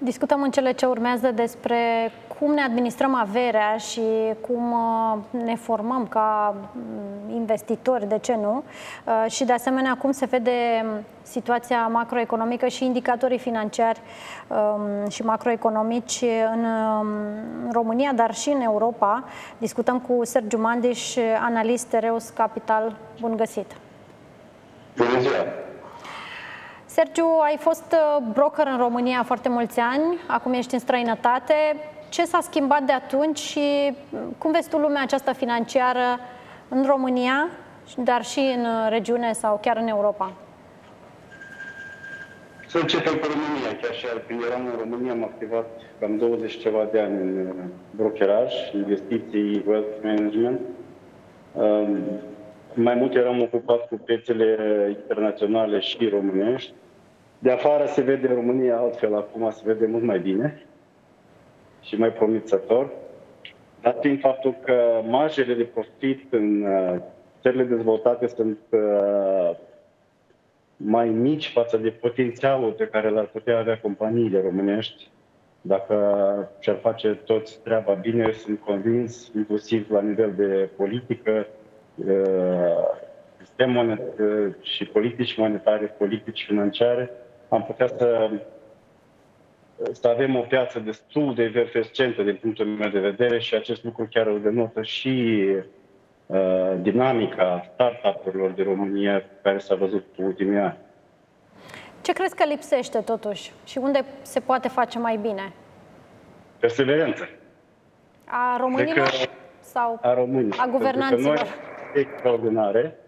Discutăm în cele ce urmează despre cum ne administrăm averea și cum uh, ne formăm ca mm, investitori, de ce nu, uh, și de asemenea cum se vede situația macroeconomică și indicatorii financiari um, și macroeconomici în um, România, dar și în Europa. Discutăm cu Sergiu Mandiș, analist Reus Capital. Bun găsit! Bună ziua! Sergiu, ai fost uh, broker în România foarte mulți ani, acum ești în străinătate. Ce s-a schimbat de atunci și mm, cum vezi tu lumea aceasta financiară în România, dar și în uh, regiune sau chiar în Europa? Să începem cu România. Chiar și când eram în România am activat cam 20 ceva de ani în uh, brokeraj, investiții, wealth management. Um, mai mult eram ocupat cu piețele internaționale și românești. De afară se vede România altfel, acum se vede mult mai bine și mai promițător. Dat fiind faptul că marjele de profit în uh, țările dezvoltate sunt uh, mai mici față de potențialul pe care l-ar putea avea companiile românești, dacă și-ar face toți treaba bine, sunt convins, inclusiv la nivel de politică, uh, sistem monetar și politici monetare, politici financiare, am putea să, să avem o piață destul de efervescentă din punctul meu de vedere și acest lucru chiar îl denotă și uh, dinamica startup-urilor de România care s-a văzut în ultimii ani. Ce crezi că lipsește totuși și unde se poate face mai bine? Perseverență. A românilor sau a, românilor. a guvernanților? Noi extraordinare Uh,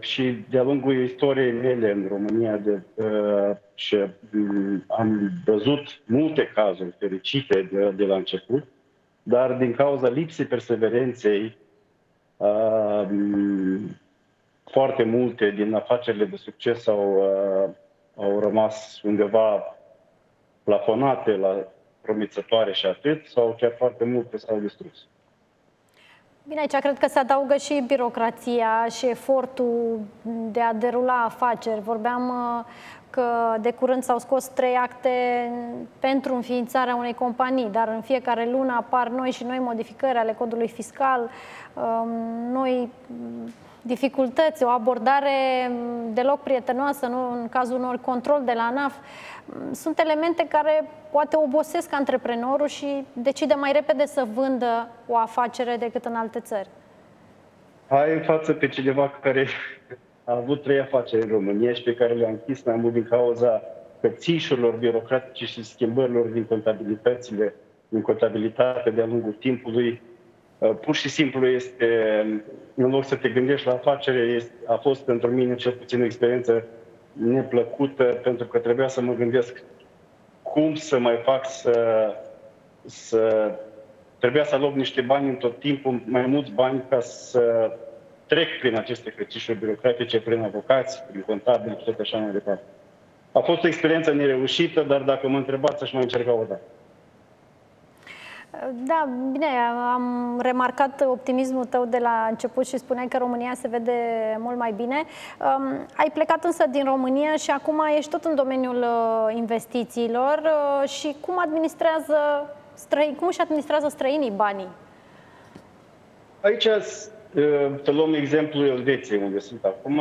și de-a lungul istoriei mele în România de, uh, și um, am văzut multe cazuri fericite de, de la început, dar din cauza lipsei perseverenței, uh, foarte multe din afacerile de succes au, uh, au rămas undeva plafonate la promițătoare și atât, sau chiar foarte multe s-au distrus. Bine, aici cred că se adaugă și birocrația și efortul de a derula afaceri. Vorbeam uh, că de curând s-au scos trei acte pentru înființarea unei companii, dar în fiecare lună apar noi și noi modificări ale codului fiscal, um, noi dificultăți, o abordare deloc prietenoasă, nu în cazul unor control de la ANAF, sunt elemente care poate obosesc antreprenorul și decide mai repede să vândă o afacere decât în alte țări. Ai în față pe cineva care a avut trei afaceri în România și pe care le-a închis mai mult din cauza cățișurilor birocratice și schimbărilor din contabilitățile, din contabilitate de-a lungul timpului, Uh, pur și simplu este, în loc să te gândești la afacere, este, a fost pentru mine cel puțin o experiență neplăcută, pentru că trebuia să mă gândesc cum să mai fac să, să trebuia să aloc niște bani în tot timpul, mai mulți bani ca să trec prin aceste hățișuri birocratice, prin avocați, prin contabili și tot așa mai departe. A fost o experiență nereușită, dar dacă mă întrebați, aș mai încerca o dată. Da, bine, am remarcat optimismul tău de la început și spuneai că România se vede mult mai bine. Um, ai plecat însă din România și acum ești tot în domeniul uh, investițiilor uh, și cum administrează străini, cum își administrează străinii banii? Aici uh, să luăm exemplul Elveției, unde sunt acum.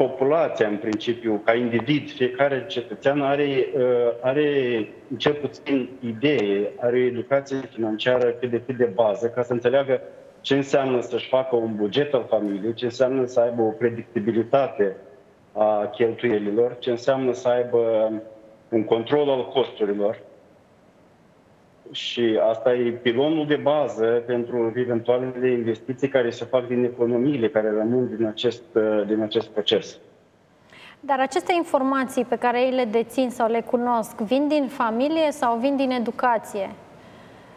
Uh, populația, în principiu, ca individ, fiecare cetățean are, uh, are cel puțin idee, are o educație financiară cât de cât de bază, ca să înțeleagă ce înseamnă să-și facă un buget al familiei, ce înseamnă să aibă o predictibilitate a cheltuielilor, ce înseamnă să aibă un control al costurilor, și asta e pilonul de bază pentru eventualele investiții care se fac din economiile care rămân din acest, din acest proces. Dar aceste informații pe care ei le dețin sau le cunosc, vin din familie sau vin din educație?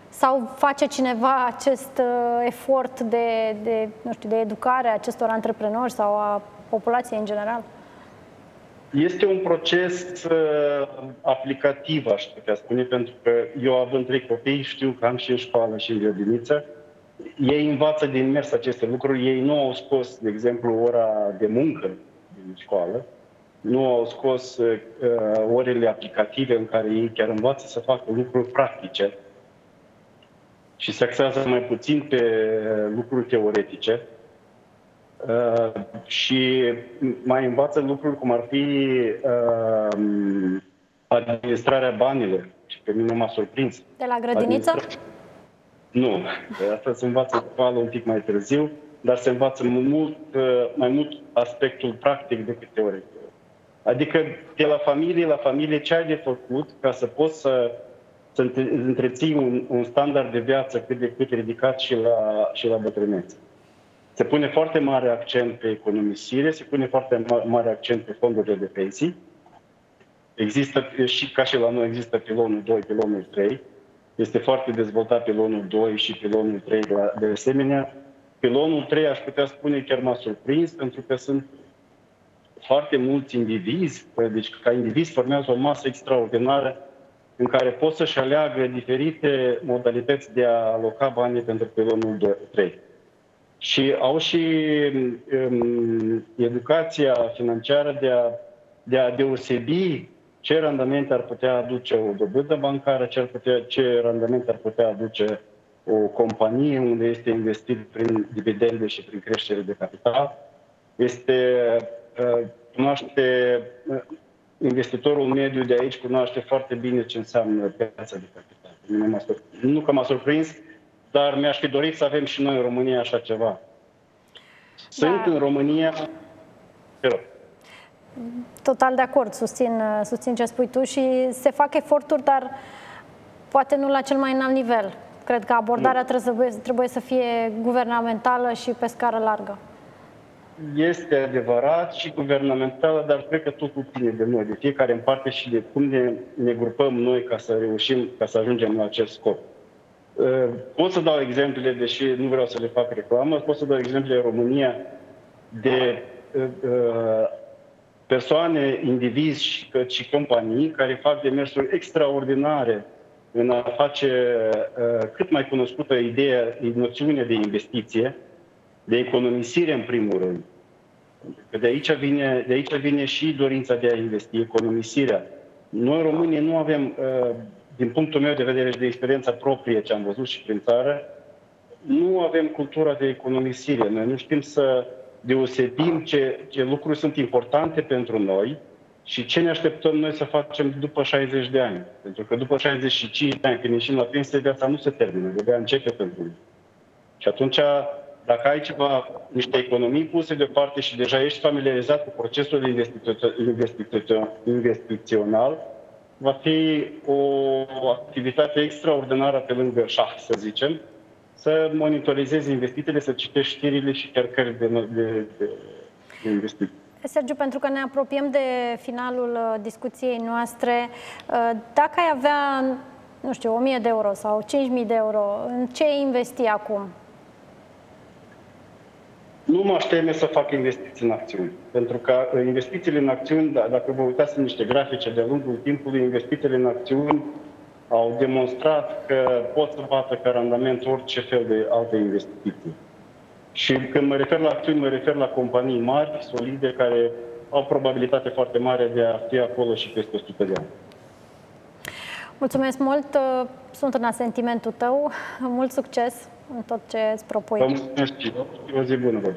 Sau face cineva acest uh, efort de, de, nu știu, de educare a acestor antreprenori sau a populației în general? Uh, este un proces uh, aplicativ, aș putea spune, pentru că eu având trei copii știu că am și în școală și în grădiniță. Ei învață din mers aceste lucruri, ei nu au scos, de exemplu, ora de muncă din școală, nu au scos uh, orele aplicative în care ei chiar învață să facă lucruri practice și se axează mai puțin pe lucruri teoretice uh, și mai învață lucruri cum ar fi uh, administrarea banilor. Și pe mine m-a surprins. De la grădiniță? Administra- Nu, asta se învață școală un pic mai târziu, dar se învață mult, uh, mai mult aspectul practic decât teoretic. Adică de la familie la familie ce ai de făcut ca să poți să, să între- întreții un, un standard de viață cât de cât ridicat și la, și la bătrânețe. Se pune foarte mare accent pe economisire, se pune foarte ma- mare accent pe fondurile de pensii. Există și ca și la noi există pilonul 2, pilonul 3. Este foarte dezvoltat pilonul 2 și pilonul 3 de, la- de asemenea. Pilonul 3 aș putea spune chiar m-a surprins pentru că sunt foarte mulți indivizi, deci ca indivizi formează o masă extraordinară în care pot să-și aleagă diferite modalități de a aloca banii pentru pilonul 3. Și au și um, educația financiară de a, de a deosebi ce randament ar putea aduce o dobândă bancară, ce, ar putea, ce randament ar putea aduce o companie unde este investit prin dividende și prin creștere de capital. Este, uh, cunoaște, uh, investitorul mediu de aici cunoaște foarte bine ce înseamnă piața de capital. Nu, m-a surprins, nu că m-a surprins, dar mi-aș fi dorit să avem și noi în România așa ceva. Sunt Da. în România... Te rog. Total de acord, susțin, susțin ce spui tu și se fac eforturi, dar poate nu la cel mai înalt nivel. Cred că abordarea trebuie, trebuie să fie guvernamentală și pe scară largă. Este adevărat și guvernamentală, dar cred că totul ține de noi, de fiecare în parte și de cum ne, ne grupăm noi ca să reușim, ca să ajungem la acest scop. Uh, Pot să dau exemple, deși nu vreau să le fac reclamă, pot să dau exemple în România de uh, uh, persoane, indivizi și, cât și companii care fac demersuri extraordinare în a face uh, cât mai cunoscută ideea, noțiunea de investiție, de economisire în primul rând. Că de aici vine, de aici vine și dorința de a investi, economisirea. Noi, românii, nu avem, uh, din punctul meu de vedere și de experiența proprie ce am văzut și prin țară, nu avem cultura de economisire. Noi nu știm să deosebim ce, ce lucruri sunt importante pentru noi și ce ne așteptăm noi să facem după 60 de ani. Pentru că după 65 de ani, când ieșim la pensie, viața nu se termină, de începe pentru noi. Și atunci, dacă ai ceva, niște economii puse deoparte și deja ești familiarizat cu procesul investițio- investițio- investițional, va fi o activitate extraordinară pe lângă șah, să zicem, să monitorizezi investițiile, să citești știrile și chiar cărți de, de, de, de investiții. Sergiu, pentru că ne apropiem de finalul uh, discuției noastre, uh, dacă ai avea, nu știu, 1000 de euro sau 5000 de euro, în ce investi acum? Nu mă aș teme să fac investiții în acțiuni. Pentru că uh, investițiile în acțiuni, da- dacă vă uitați în niște grafice de-a lungul timpului, investițiile în acțiuni au demonstrat că pot să bată ca randament orice fel de alte investiții. Și când mă refer la acțiuni, mă refer la companii mari, solide, care au probabilitate foarte mare de a fi acolo și peste 100 de ani. Mulțumesc mult, uh, sunt în asentimentul tău, mult succes în tot ce îți propui. Vă mulțumesc și eu. O zi bună, vă.